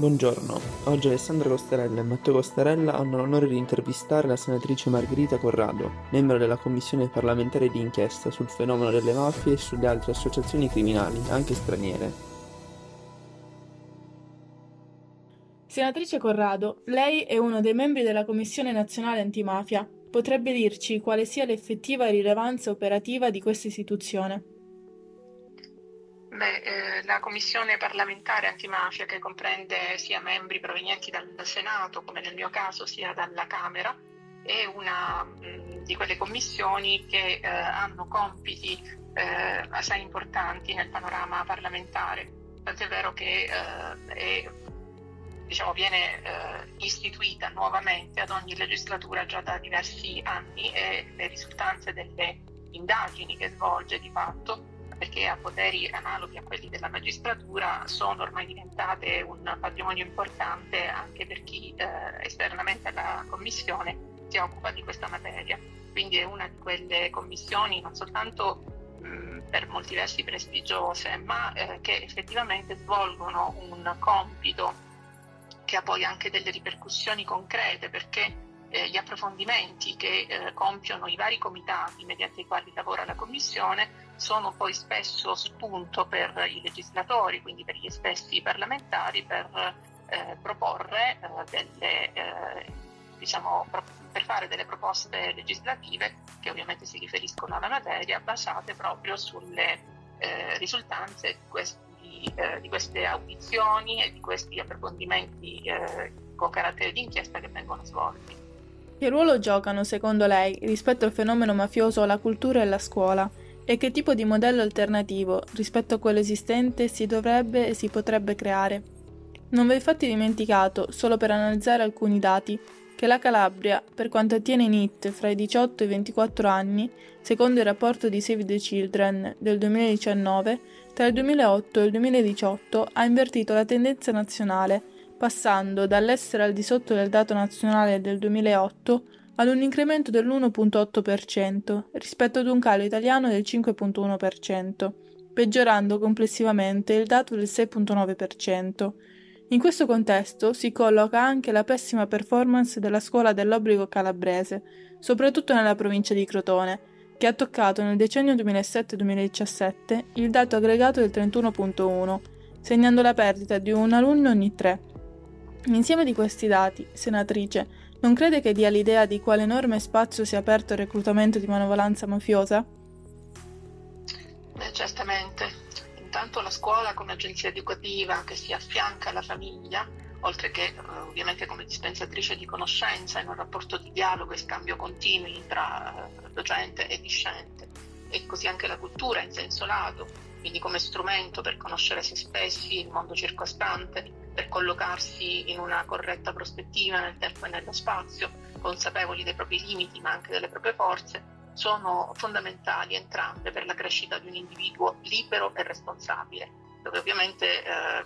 Buongiorno, oggi Alessandra Costarella e Matteo Costarella hanno l'onore di intervistare la senatrice Margherita Corrado, membro della Commissione parlamentare di inchiesta sul fenomeno delle mafie e sulle altre associazioni criminali, anche straniere. Senatrice Corrado, lei è uno dei membri della Commissione nazionale antimafia. Potrebbe dirci quale sia l'effettiva rilevanza operativa di questa istituzione? Beh, eh, la commissione parlamentare antimafia che comprende sia membri provenienti dal Senato come nel mio caso sia dalla Camera è una mh, di quelle commissioni che eh, hanno compiti eh, assai importanti nel panorama parlamentare, tant'è vero che eh, è, diciamo, viene eh, istituita nuovamente ad ogni legislatura già da diversi anni e le risultanze delle indagini che svolge di fatto perché ha poteri analoghi a quelli della magistratura, sono ormai diventate un patrimonio importante anche per chi eh, esternamente alla Commissione si occupa di questa materia. Quindi è una di quelle commissioni non soltanto mh, per molti versi prestigiose, ma eh, che effettivamente svolgono un compito che ha poi anche delle ripercussioni concrete perché eh, gli approfondimenti che eh, compiono i vari comitati mediante i quali lavora la Commissione sono poi spesso spunto per i legislatori, quindi per gli stessi parlamentari, per eh, proporre eh, delle, eh, diciamo, per fare delle proposte legislative che ovviamente si riferiscono alla materia, basate proprio sulle eh, risultanze di, questi, di, queste audizioni e di questi approfondimenti con carattere di inchiesta che vengono svolti. Che ruolo giocano, secondo lei, rispetto al fenomeno mafioso la cultura e la scuola? E che tipo di modello alternativo, rispetto a quello esistente, si dovrebbe e si potrebbe creare? Non va infatti dimenticato, solo per analizzare alcuni dati, che la Calabria, per quanto attiene i NIT fra i 18 e i 24 anni, secondo il rapporto di Save the Children del 2019, tra il 2008 e il 2018 ha invertito la tendenza nazionale passando dall'essere al di sotto del dato nazionale del 2008 ad un incremento dell'1.8% rispetto ad un calo italiano del 5.1%, peggiorando complessivamente il dato del 6.9%. In questo contesto si colloca anche la pessima performance della scuola dell'obbligo calabrese, soprattutto nella provincia di Crotone, che ha toccato nel decennio 2007-2017 il dato aggregato del 31.1, segnando la perdita di un alunno ogni tre. L'insieme di questi dati, senatrice, non crede che dia l'idea di quale enorme spazio sia aperto al reclutamento di manovalanza mafiosa? Beh, certamente. Intanto la scuola come agenzia educativa che si affianca alla famiglia, oltre che eh, ovviamente come dispensatrice di conoscenza in un rapporto di dialogo e scambio continui tra eh, docente e discente, e così anche la cultura in senso lato, quindi come strumento per conoscere se stessi, il mondo circostante, per collocarsi in una corretta prospettiva nel tempo e nello spazio, consapevoli dei propri limiti ma anche delle proprie forze, sono fondamentali entrambe per la crescita di un individuo libero e responsabile, dove ovviamente eh,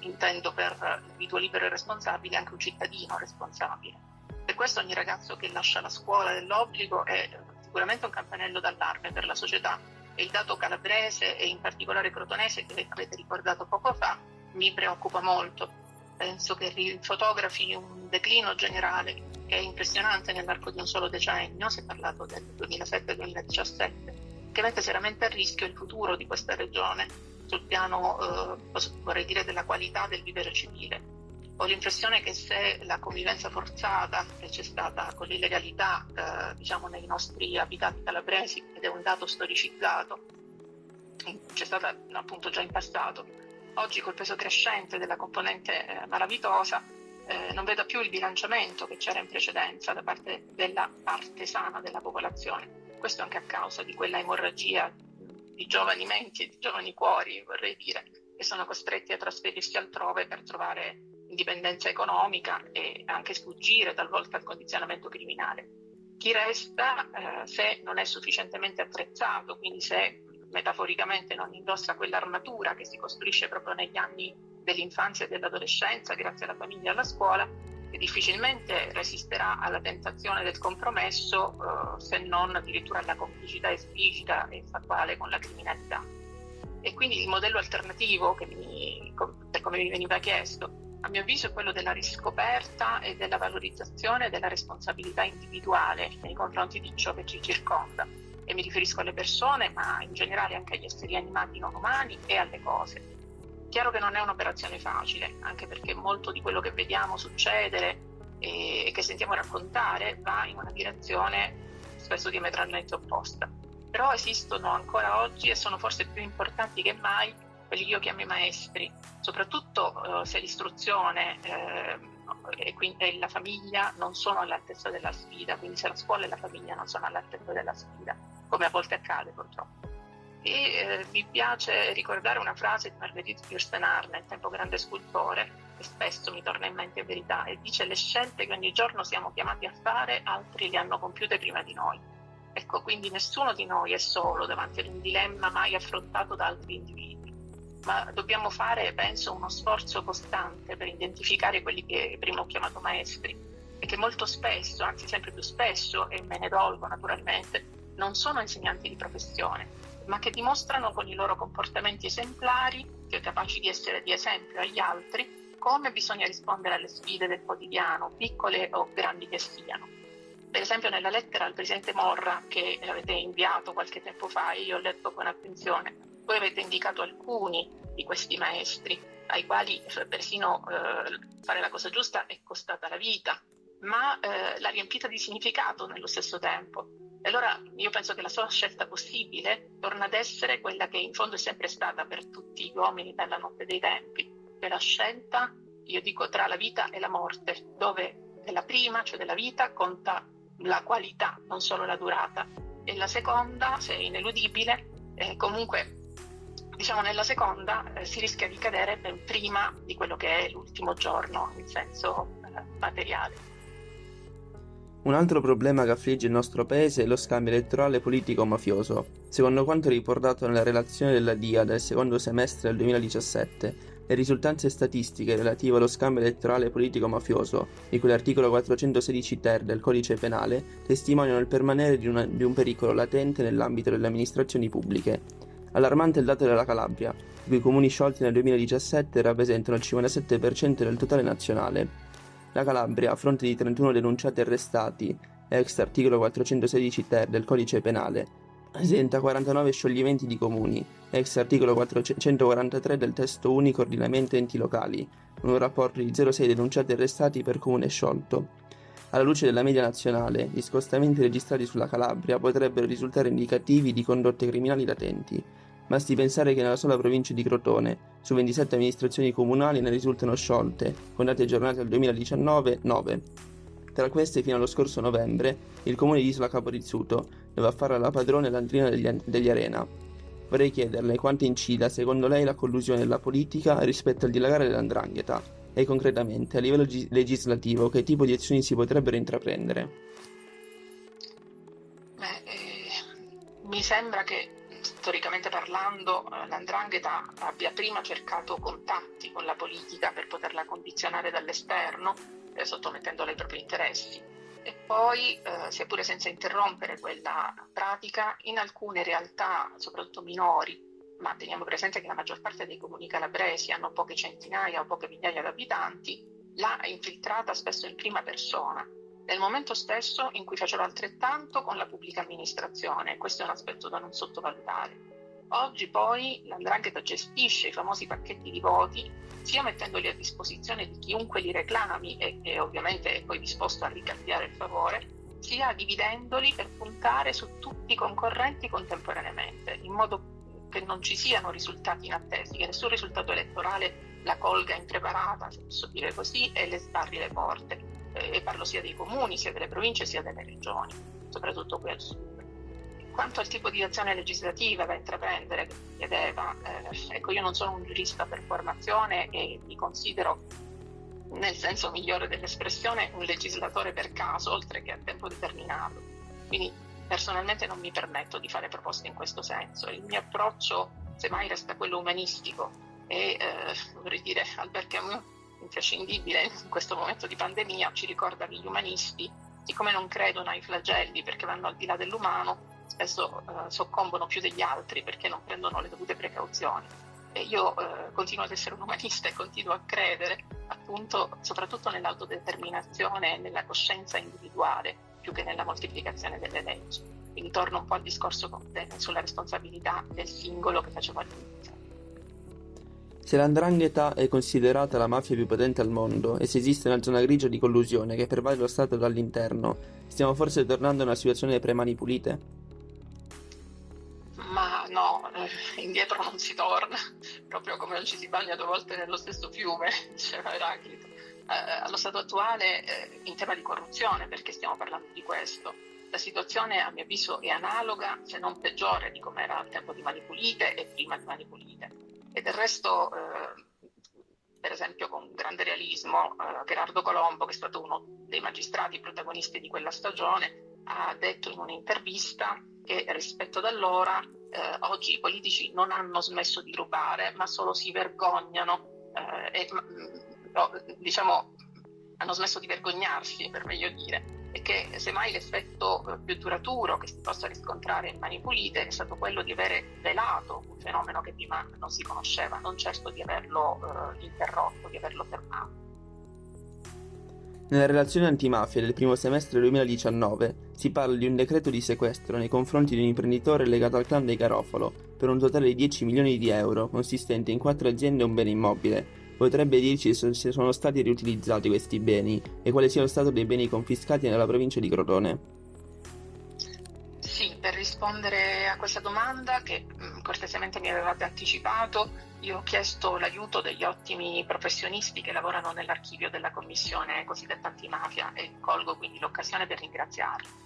intendo per individuo libero e responsabile anche un cittadino responsabile. Per questo ogni ragazzo che lascia la scuola dell'obbligo è sicuramente un campanello d'allarme per la società e il dato calabrese e in particolare crotonese che avete ricordato poco fa mi preoccupa molto. Penso che fotografi un declino generale che è impressionante nell'arco di un solo decennio, si è parlato del 2007-2017, che mette seriamente a rischio il futuro di questa regione sul piano, eh, vorrei dire, della qualità del vivere civile. Ho l'impressione che se la convivenza forzata che c'è stata con l'illegalità eh, diciamo nei nostri abitati calabresi, ed è un dato storicizzato, c'è stata appunto già in passato, oggi col peso crescente della componente eh, malavitosa eh, non veda più il bilanciamento che c'era in precedenza da parte della parte sana della popolazione. Questo anche a causa di quella emorragia di giovani menti e di giovani cuori, vorrei dire, che sono costretti a trasferirsi altrove per trovare indipendenza economica e anche sfuggire talvolta al condizionamento criminale. Chi resta, eh, se non è sufficientemente attrezzato, quindi se metaforicamente non indossa quell'armatura che si costruisce proprio negli anni dell'infanzia e dell'adolescenza grazie alla famiglia e alla scuola, che difficilmente resisterà alla tentazione del compromesso eh, se non addirittura alla complicità esplicita e fattuale con la criminalità. E quindi il modello alternativo, mi, per come mi veniva chiesto, a mio avviso è quello della riscoperta e della valorizzazione della responsabilità individuale nei confronti di ciò che ci circonda. E mi riferisco alle persone, ma in generale anche agli esseri animati non umani e alle cose. Chiaro che non è un'operazione facile, anche perché molto di quello che vediamo succedere e che sentiamo raccontare va in una direzione spesso diametralmente opposta. Però esistono ancora oggi e sono forse più importanti che mai quelli che io chiamo i maestri, soprattutto eh, se l'istruzione eh, e, quindi, e, la famiglia non sono all'altezza della sfida, quindi se la scuola e la famiglia non sono all'altezza della sfida, come a volte accade purtroppo. E eh, mi piace ricordare una frase di Marguerite Yourcenar, nel tempo grande scultore, che spesso mi torna in mente verità, e dice le scelte che ogni giorno siamo chiamati a fare, altri le hanno compiute prima di noi. Ecco, quindi nessuno di noi è solo davanti ad un dilemma mai affrontato da altri individui, ma dobbiamo fare, penso, uno sforzo costante per identificare quelli che prima ho chiamato maestri e che molto spesso, anzi sempre più spesso, e me ne dolgo naturalmente, non sono insegnanti di professione, ma che dimostrano con i loro comportamenti esemplari, che capaci di essere di esempio agli altri, come bisogna rispondere alle sfide del quotidiano, piccole o grandi che siano. Per esempio nella lettera al Presidente Morra che avete inviato qualche tempo fa, io ho letto con attenzione, voi avete indicato alcuni di questi maestri, ai quali persino eh, fare la cosa giusta è costata la vita, ma eh, l'ha riempita di significato nello stesso tempo e allora io penso che la sola scelta possibile torna ad essere quella che in fondo è sempre stata per tutti gli uomini dalla notte dei tempi, che la scelta, io dico, tra la vita e la morte, dove nella prima, cioè della vita, conta la qualità, non solo la durata, e la seconda, se è ineludibile, eh, comunque diciamo nella seconda eh, si rischia di cadere ben prima di quello che è l'ultimo giorno in senso eh, materiale. Un altro problema che affligge il nostro paese è lo scambio elettorale politico-mafioso. Secondo quanto riportato nella relazione della DIA del secondo semestre del 2017, le risultanze statistiche relative allo scambio elettorale politico-mafioso, di cui l'articolo 416 ter del codice penale, testimoniano il permanere di, una, di un pericolo latente nell'ambito delle amministrazioni pubbliche. Allarmante il dato della Calabria, i cui comuni sciolti nel 2017 rappresentano il 57% del totale nazionale, la Calabria, a fronte di 31 denunciati arrestati, ex articolo 416 ter del codice penale, presenta 49 scioglimenti di comuni, ex articolo 443 del testo unico ordinamento enti locali, un rapporto di 0,6 denunciati arrestati per comune sciolto. Alla luce della media nazionale, gli scostamenti registrati sulla Calabria potrebbero risultare indicativi di condotte criminali latenti, Basti pensare che nella sola provincia di Crotone, su 27 amministrazioni comunali ne risultano sciolte, con date aggiornate al 2019, 9. Tra queste, fino allo scorso novembre, il comune di Isola Caporizzuto doveva fare la padrone l'Andrina degli, degli Arena. Vorrei chiederle quanto incida, secondo lei, la collusione della politica rispetto al dilagare dell'andrangheta e concretamente, a livello legislativo, che tipo di azioni si potrebbero intraprendere? Beh, eh, mi sembra che storicamente parlando, eh, l'andrangheta abbia prima cercato contatti con la politica per poterla condizionare dall'esterno, eh, sottomettendole ai propri interessi, e poi, eh, sia pure senza interrompere quella pratica, in alcune realtà, soprattutto minori, ma teniamo presente che la maggior parte dei comuni calabresi hanno poche centinaia o poche migliaia di abitanti, l'ha infiltrata spesso in prima persona nel momento stesso in cui faceva altrettanto con la pubblica amministrazione. Questo è un aspetto da non sottovalutare. Oggi poi l'Andrangheta gestisce i famosi pacchetti di voti sia mettendoli a disposizione di chiunque li reclami e, e ovviamente è poi disposto a ricambiare il favore, sia dividendoli per puntare su tutti i concorrenti contemporaneamente, in modo che non ci siano risultati inattesi, che nessun risultato elettorale la colga impreparata, se posso dire così, e le sbarri le porte e parlo sia dei comuni, sia delle province, sia delle regioni, soprattutto qui al sud. Quanto al tipo di azione legislativa da intraprendere, che chiedeva, eh, ecco io non sono un giurista per formazione e mi considero nel senso migliore dell'espressione un legislatore per caso, oltre che a tempo determinato. Quindi personalmente non mi permetto di fare proposte in questo senso. Il mio approccio semmai resta quello umanistico e eh, vorrei dire Albert Camus imprescindibile in questo momento di pandemia, ci ricorda che gli umanisti, siccome non credono ai flagelli perché vanno al di là dell'umano, spesso eh, soccombono più degli altri perché non prendono le dovute precauzioni. E io eh, continuo ad essere un umanista e continuo a credere appunto soprattutto nell'autodeterminazione e nella coscienza individuale più che nella moltiplicazione delle leggi. Quindi torno un po' al discorso sulla responsabilità del singolo che facevo all'inizio. Se l'andrangheta è considerata la mafia più potente al mondo e se esiste una zona grigia di collusione che pervade lo Stato dall'interno, stiamo forse tornando a una situazione pre-mani pulite? Ma no, eh, indietro non si torna, proprio come non ci si bagna due volte nello stesso fiume, diceva Eraclito. Eh, allo stato attuale, eh, in tema di corruzione, perché stiamo parlando di questo, la situazione a mio avviso è analoga, se non peggiore di come era al tempo di Mani Pulite e prima di Mani Pulite e del resto, eh, per esempio, con grande realismo, eh, Gerardo Colombo, che è stato uno dei magistrati protagonisti di quella stagione, ha detto in un'intervista che rispetto ad allora eh, oggi i politici non hanno smesso di rubare, ma solo si vergognano eh, e mm, diciamo hanno smesso di vergognarsi, per meglio dire e che semmai l'effetto eh, più duraturo che si possa riscontrare in Mani Pulite è stato quello di avere velato un fenomeno che prima non si conosceva, non certo di averlo eh, interrotto, di averlo fermato. Nella relazione antimafia del primo semestre 2019 si parla di un decreto di sequestro nei confronti di un imprenditore legato al clan dei Garofalo per un totale di 10 milioni di euro, consistente in quattro aziende e un bene immobile, Potrebbe dirci se sono stati riutilizzati questi beni e quale sia lo stato dei beni confiscati nella provincia di Crotone? Sì, per rispondere a questa domanda che mm, cortesemente mi avevate anticipato, io ho chiesto l'aiuto degli ottimi professionisti che lavorano nell'archivio della commissione cosiddetta antimafia e colgo quindi l'occasione per ringraziarli.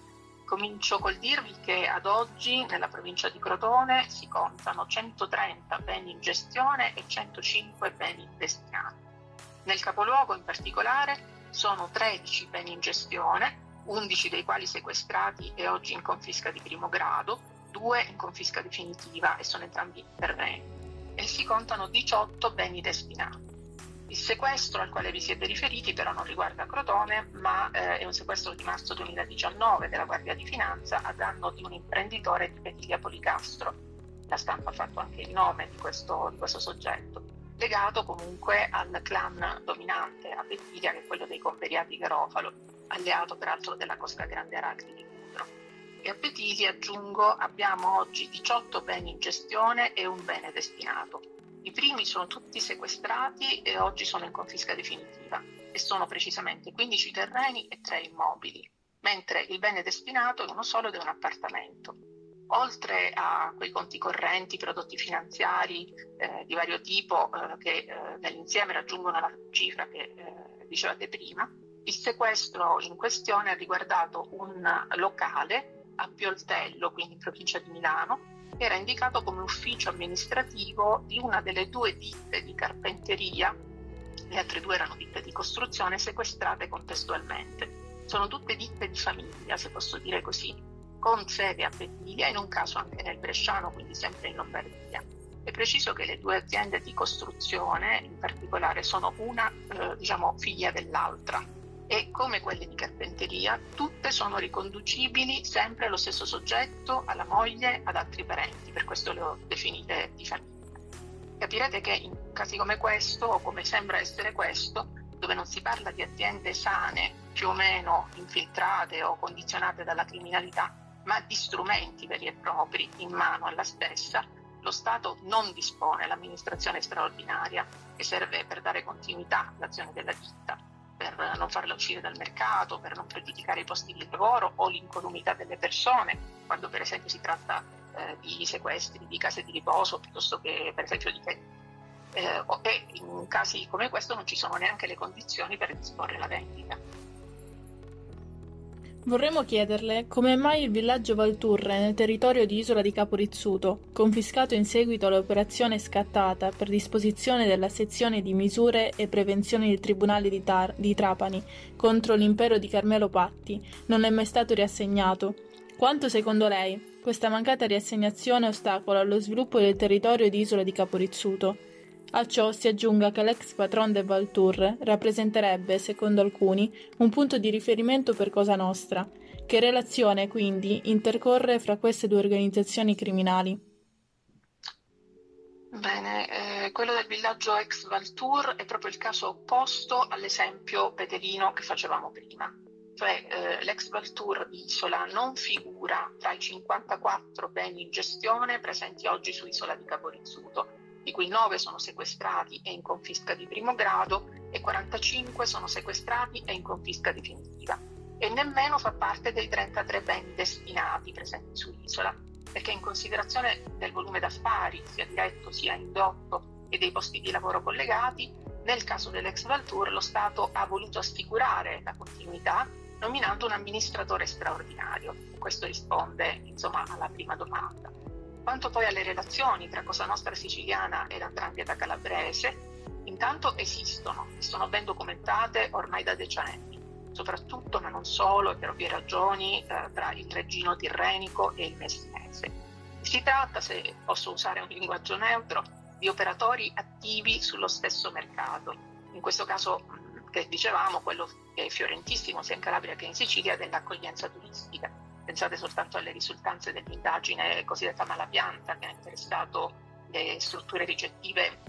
Comincio col dirvi che ad oggi nella provincia di Crotone si contano 130 beni in gestione e 105 beni destinati. Nel capoluogo in particolare sono 13 beni in gestione, 11 dei quali sequestrati e oggi in confisca di primo grado, 2 in confisca definitiva e sono entrambi terreni. E si contano 18 beni destinati. Il sequestro al quale vi siete riferiti però non riguarda Crotone, ma eh, è un sequestro di marzo 2019 della Guardia di Finanza a danno di un imprenditore di Petilia Policastro. La stampa ha fatto anche il nome di questo, di questo soggetto, legato comunque al clan dominante a Petilia, che è quello dei Comperiati Garofalo, alleato peraltro della Cosca Grande Aracri di Cudro. E a Petilia, aggiungo, abbiamo oggi 18 beni in gestione e un bene destinato i primi sono tutti sequestrati e oggi sono in confisca definitiva e sono precisamente 15 terreni e 3 immobili, mentre il bene destinato è uno solo ed è un appartamento. Oltre a quei conti correnti, prodotti finanziari eh, di vario tipo eh, che eh, nell'insieme raggiungono la cifra che eh, dicevate prima, il sequestro in questione ha riguardato un locale a Pioltello, quindi in provincia di Milano, era indicato come ufficio amministrativo di una delle due ditte di carpenteria, le altre due erano ditte di costruzione sequestrate contestualmente. Sono tutte ditte di famiglia, se posso dire così, con sede a Pettiglia, in un caso anche nel Bresciano, quindi sempre in Lombardia. È preciso che le due aziende di costruzione, in particolare, sono una eh, diciamo, figlia dell'altra e come quelle di carpenteria, tutte sono riconducibili sempre allo stesso soggetto, alla moglie, ad altri parenti, per questo le ho definite di famiglia. Capirete che in casi come questo, o come sembra essere questo, dove non si parla di aziende sane, più o meno infiltrate o condizionate dalla criminalità, ma di strumenti veri e propri in mano alla stessa, lo Stato non dispone l'amministrazione straordinaria che serve per dare continuità all'azione della ditta per non farla uscire dal mercato, per non pregiudicare i posti di lavoro o l'incolumità delle persone, quando per esempio si tratta eh, di sequestri di case di riposo piuttosto che per esempio di te. Eh, e in casi come questo non ci sono neanche le condizioni per disporre la vendita. Vorremmo chiederle come mai il villaggio Valturre nel territorio di Isola di Caporizzuto, confiscato in seguito all'operazione scattata per disposizione della sezione di misure e prevenzione del Tribunale di, Tar- di Trapani contro l'impero di Carmelo Patti, non è mai stato riassegnato. Quanto secondo lei questa mancata riassegnazione ostacola lo sviluppo del territorio di Isola di Caporizzuto? A ciò si aggiunga che l'ex patron del Valtour rappresenterebbe, secondo alcuni, un punto di riferimento per Cosa Nostra. Che relazione, quindi, intercorre fra queste due organizzazioni criminali? Bene, eh, quello del villaggio ex Valtour è proprio il caso opposto all'esempio petelino che facevamo prima. Cioè eh, l'ex Valtour Isola non figura tra i 54 beni in gestione presenti oggi su Isola di Caporizzuto, di cui 9 sono sequestrati e in confisca di primo grado e 45 sono sequestrati e in confisca definitiva. E nemmeno fa parte dei 33 beni destinati presenti su Isola perché in considerazione del volume d'affari, sia diretto sia indotto, e dei posti di lavoro collegati, nel caso dell'ex Valtour lo Stato ha voluto assicurare la continuità nominando un amministratore straordinario. Questo risponde insomma, alla prima domanda. Quanto poi alle relazioni tra Cosa Nostra siciliana e l'andrangheta calabrese, intanto esistono e sono ben documentate ormai da decenni soprattutto ma non solo e per ovvie ragioni eh, tra il Reggino Tirrenico e il Messinese. Si tratta, se posso usare un linguaggio neutro, di operatori attivi sullo stesso mercato. In questo caso, che dicevamo, quello che è fiorentissimo sia in Calabria che in Sicilia dell'accoglienza turistica. Pensate soltanto alle risultanze dell'indagine cosiddetta Malapianta che ha interessato le strutture ricettive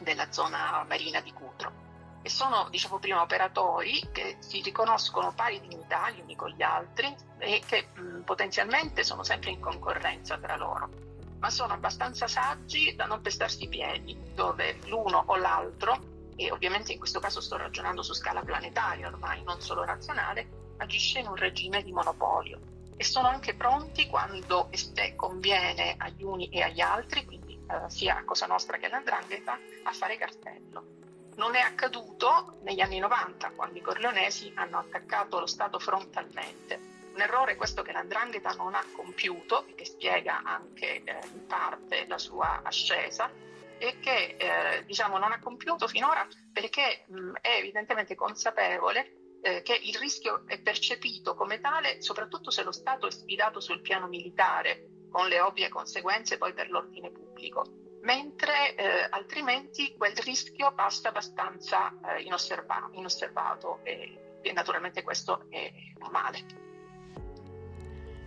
della zona marina di Cutro. E sono, diciamo prima, operatori che si riconoscono pari dignità gli uni con gli altri e che mh, potenzialmente sono sempre in concorrenza tra loro, ma sono abbastanza saggi da non pestarsi i piedi, dove l'uno o l'altro, e ovviamente in questo caso sto ragionando su scala planetaria ormai, non solo nazionale, agisce in un regime di monopolio e sono anche pronti quando e se conviene agli uni e agli altri, quindi eh, sia a Cosa Nostra che all'Andrangheta, a fare cartello. Non è accaduto negli anni 90, quando i corleonesi hanno attaccato lo Stato frontalmente. Un errore questo che l'Andrangheta non ha compiuto e che spiega anche eh, in parte la sua ascesa e che eh, diciamo, non ha compiuto finora perché mh, è evidentemente consapevole eh, che il rischio è percepito come tale soprattutto se lo Stato è sfidato sul piano militare, con le ovvie conseguenze poi per l'ordine pubblico mentre eh, altrimenti quel rischio passa abbastanza eh, inosserva- inosservato e, e naturalmente questo è un male.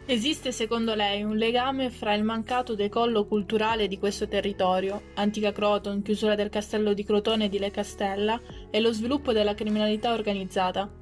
Esiste secondo lei un legame fra il mancato decollo culturale di questo territorio, antica Croton, chiusura del castello di Crotone e di Le Castella, e lo sviluppo della criminalità organizzata?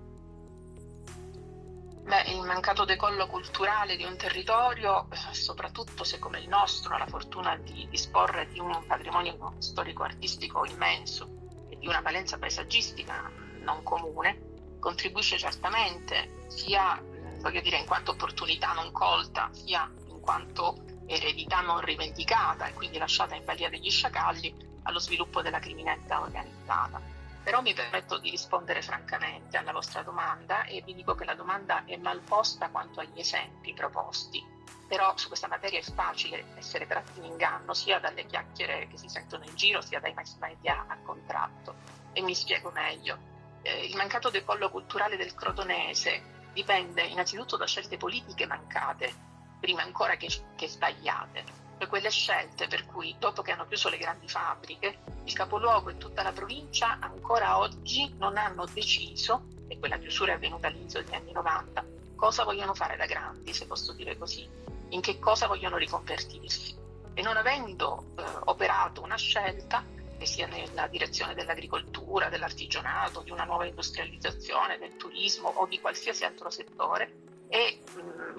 Beh, il mancato decollo culturale di un territorio, soprattutto se come il nostro ha la fortuna di disporre di un patrimonio storico-artistico immenso e di una valenza paesaggistica non comune, contribuisce certamente sia voglio dire, in quanto opportunità non colta, sia in quanto eredità non rivendicata e quindi lasciata in balia degli sciacalli allo sviluppo della criminalità organizzata. Però mi permetto di rispondere francamente alla vostra domanda e vi dico che la domanda è mal posta quanto agli esempi proposti. Però su questa materia è facile essere tratti in inganno sia dalle chiacchiere che si sentono in giro sia dai mass media a contratto. E mi spiego meglio. Eh, il mancato decollo culturale del crotonese dipende innanzitutto da scelte politiche mancate, prima ancora che, che sbagliate quelle scelte per cui dopo che hanno chiuso le grandi fabbriche, il capoluogo e tutta la provincia ancora oggi non hanno deciso, e quella chiusura è avvenuta all'inizio degli anni 90, cosa vogliono fare da grandi, se posso dire così, in che cosa vogliono riconvertirsi. E non avendo eh, operato una scelta, che sia nella direzione dell'agricoltura, dell'artigianato, di una nuova industrializzazione, del turismo o di qualsiasi altro settore, è,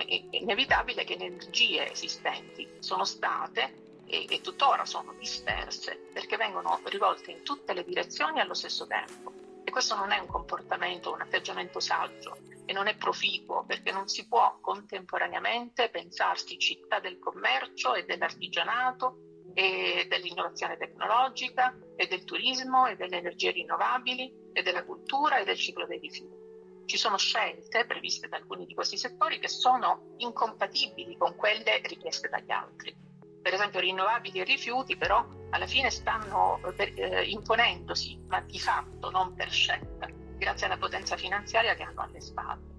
è inevitabile che le energie esistenti sono state e, e tuttora sono disperse perché vengono rivolte in tutte le direzioni allo stesso tempo. E questo non è un comportamento, un atteggiamento saggio e non è proficuo perché non si può contemporaneamente pensarsi città del commercio e dell'artigianato e dell'innovazione tecnologica e del turismo e delle energie rinnovabili e della cultura e del ciclo dei rifiuti ci sono scelte previste da alcuni di questi settori che sono incompatibili con quelle richieste dagli altri. Per esempio rinnovabili e rifiuti però alla fine stanno eh, imponendosi, ma di fatto, non per scelta, grazie alla potenza finanziaria che hanno alle spalle.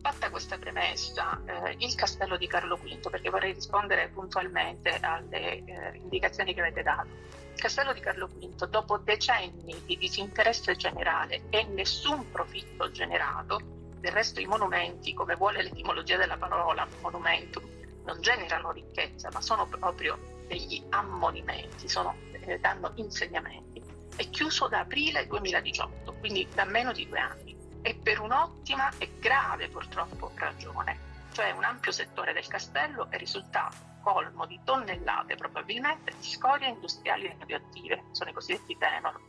Fatta questa premessa, eh, il castello di Carlo V, perché vorrei rispondere puntualmente alle eh, indicazioni che avete dato, castello di Carlo V, dopo decenni di disinteresse generale e nessun profitto generato, del resto i monumenti, come vuole l'etimologia della parola monumentum, non generano ricchezza, ma sono proprio degli ammonimenti, sono eh, danno insegnamenti, è chiuso da aprile 2018, quindi da meno di due anni, e per un'ottima e grave purtroppo ragione, cioè un ampio settore del castello è risultato colmo di tonnellate probabilmente di scorie industriali radioattive, sono i cosiddetti tenor.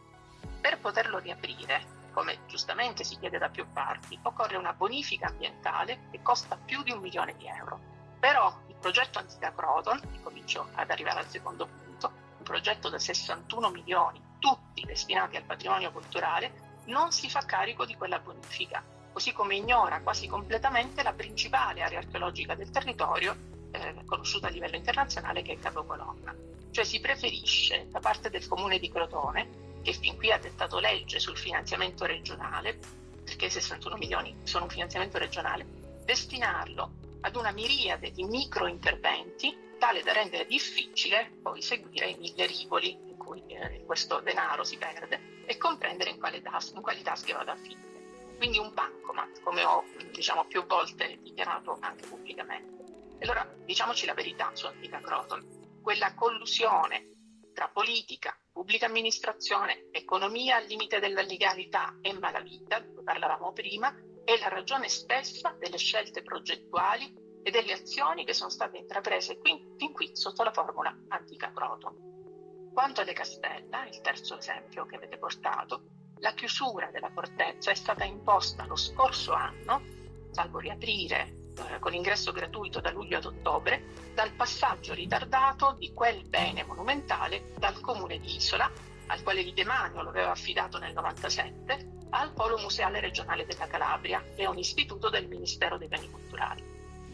Per poterlo riaprire, come giustamente si chiede da più parti, occorre una bonifica ambientale che costa più di un milione di euro. Però il progetto Antica Croton, e comincio ad arrivare al secondo punto, un progetto da 61 milioni, tutti destinati al patrimonio culturale, non si fa carico di quella bonifica, così come ignora quasi completamente la principale area archeologica del territorio eh, conosciuta a livello internazionale che è capocolonna. Cioè si preferisce da parte del comune di Crotone, che fin qui ha dettato legge sul finanziamento regionale, perché 61 milioni sono un finanziamento regionale, destinarlo ad una miriade di micro interventi tale da rendere difficile poi seguire i mille rivoli in cui eh, questo denaro si perde e comprendere in, quale tas- in quali tasche vada a finire. Quindi un bancomat, come ho diciamo, più volte dichiarato anche pubblicamente. Allora diciamoci la verità su Antica Croton, quella collusione tra politica, pubblica amministrazione, economia al limite della legalità e malavita, di cui parlavamo prima, è la ragione stessa delle scelte progettuali e delle azioni che sono state intraprese qui, fin qui sotto la formula Antica Croton. Quanto alle Castella, il terzo esempio che avete portato, la chiusura della fortezza è stata imposta lo scorso anno, salvo riaprire con ingresso gratuito da luglio ad ottobre, dal passaggio ritardato di quel bene monumentale dal comune di Isola, al quale il Demanio lo aveva affidato nel 97, al Polo Museale Regionale della Calabria, che è un istituto del Ministero dei Beni Culturali.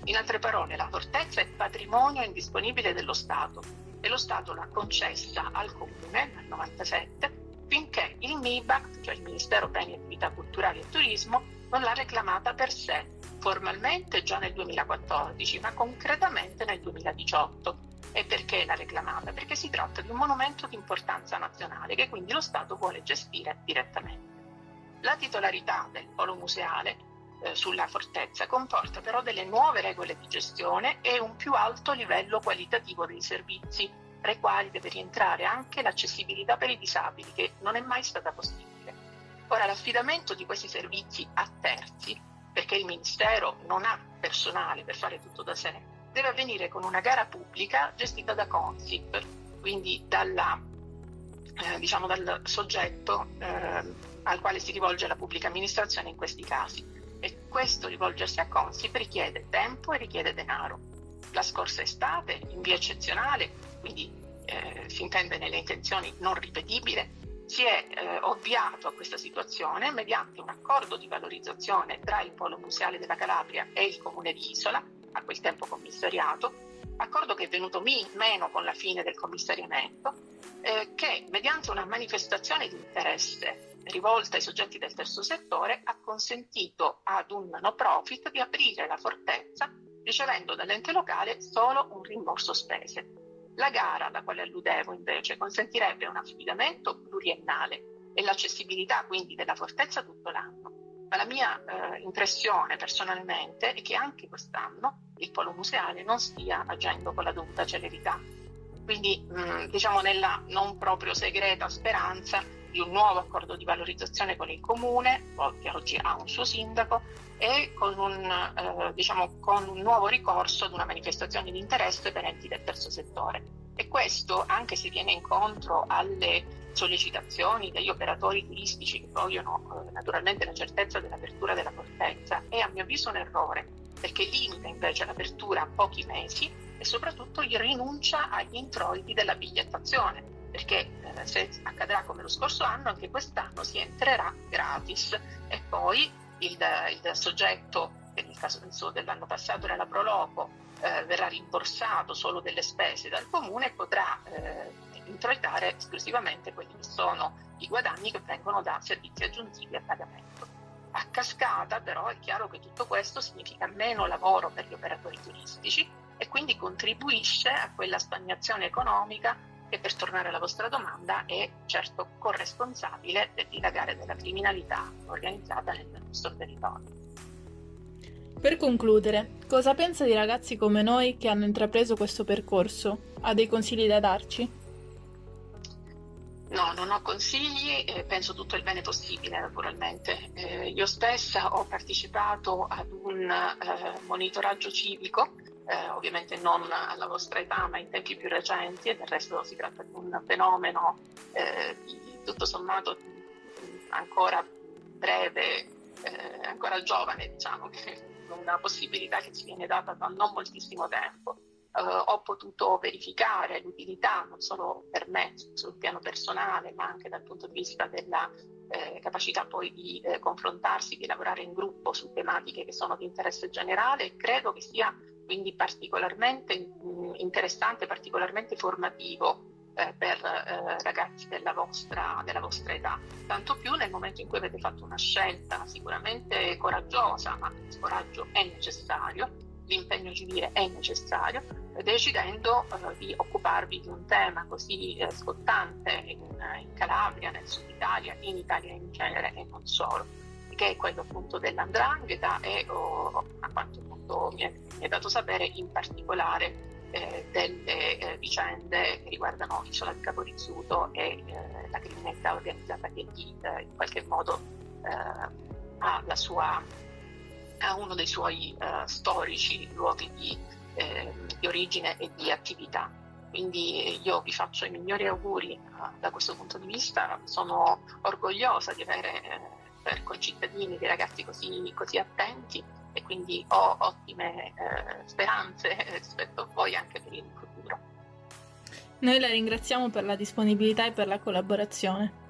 In altre parole, la fortezza è patrimonio indisponibile dello Stato e lo Stato l'ha concessa al comune nel 97 finché il MIBAC, cioè il Ministero Beni e Attività Culturali e Turismo, non l'ha reclamata per sé formalmente già nel 2014, ma concretamente nel 2018. E perché l'ha reclamata? Perché si tratta di un monumento di importanza nazionale che quindi lo Stato vuole gestire direttamente. La titolarità del polo museale eh, sulla fortezza comporta però delle nuove regole di gestione e un più alto livello qualitativo dei servizi, tra i quali deve rientrare anche l'accessibilità per i disabili, che non è mai stata possibile. Ora, l'affidamento di questi servizi a terzi perché il Ministero non ha personale per fare tutto da sé, deve avvenire con una gara pubblica gestita da Consip, quindi dalla, eh, diciamo dal soggetto eh, al quale si rivolge la pubblica amministrazione in questi casi. E questo rivolgersi a Consip richiede tempo e richiede denaro. La scorsa estate, in via eccezionale, quindi eh, si intende nelle intenzioni non ripetibile, si è eh, ovviato a questa situazione mediante un accordo di valorizzazione tra il Polo Museale della Calabria e il Comune di Isola, a quel tempo commissariato, accordo che è venuto meno con la fine del commissariamento, eh, che mediante una manifestazione di interesse rivolta ai soggetti del terzo settore ha consentito ad un no profit di aprire la fortezza ricevendo dall'ente locale solo un rimborso spese. La gara alla quale alludevo invece consentirebbe un affidamento pluriennale e l'accessibilità quindi della fortezza tutto l'anno. Ma la mia eh, impressione personalmente è che anche quest'anno il polo museale non stia agendo con la dovuta celerità. Quindi mh, mm, diciamo nella non proprio segreta speranza di un nuovo accordo di valorizzazione con il comune, che oggi ha un suo sindaco, e con un, eh, diciamo, con un nuovo ricorso ad una manifestazione di interesse per enti del terzo settore. E questo, anche se viene incontro alle sollecitazioni degli operatori turistici che vogliono eh, naturalmente la certezza dell'apertura della fortezza, è a mio avviso un errore, perché limita invece l'apertura a pochi mesi e soprattutto rinuncia agli introiti della bigliettazione perché eh, se accadrà come lo scorso anno, anche quest'anno si entrerà gratis e poi il, il soggetto, nel caso dell'anno passato era la Proloco, eh, verrà rimborsato solo delle spese dal comune e potrà eh, introitare esclusivamente quelli che sono i guadagni che vengono da servizi aggiuntivi a pagamento. A cascata però è chiaro che tutto questo significa meno lavoro per gli operatori turistici e quindi contribuisce a quella stagnazione economica che per tornare alla vostra domanda è certo corresponsabile del dilagare della criminalità organizzata nel nostro territorio. Per concludere, cosa pensa di ragazzi come noi che hanno intrapreso questo percorso? Ha dei consigli da darci? No, non ho consigli, eh, penso tutto il bene possibile naturalmente. Eh, io stessa ho partecipato ad un eh, monitoraggio civico, eh, ovviamente non alla vostra età ma in tempi più recenti e del resto si tratta di un fenomeno eh, di, tutto sommato ancora breve, eh, ancora giovane diciamo, una possibilità che ci viene data da non moltissimo tempo. Eh, ho potuto verificare l'utilità non solo per me sul piano personale, ma anche dal punto di vista della eh, capacità poi di eh, confrontarsi, di lavorare in gruppo su tematiche che sono di interesse generale. E credo che sia quindi particolarmente mh, interessante, particolarmente formativo eh, per eh, ragazzi della vostra, della vostra, età. Tanto più nel momento in cui avete fatto una scelta sicuramente coraggiosa, ma il coraggio è necessario, l'impegno civile è necessario, decidendo uh, di occuparvi di un tema così uh, scottante in, in, Calabria, nel sud Italia, in Italia in genere e non solo, che è quello appunto dell'andrangheta e oh, a quanto appunto mi è, mi è, dato sapere in particolare eh, delle eh, vicende che riguardano l'isola di Caporizzuto e eh, la criminalità organizzata che lì in qualche modo ha la sua a uno dei suoi uh, storici luoghi di, eh, di, origine e di attività. Quindi io vi faccio i migliori auguri da questo punto di vista, sono orgogliosa di avere eh, per concittadini dei ragazzi così, così, attenti e quindi ho ottime eh, speranze rispetto a voi anche per il futuro. Noi la ringraziamo per la disponibilità e per la collaborazione.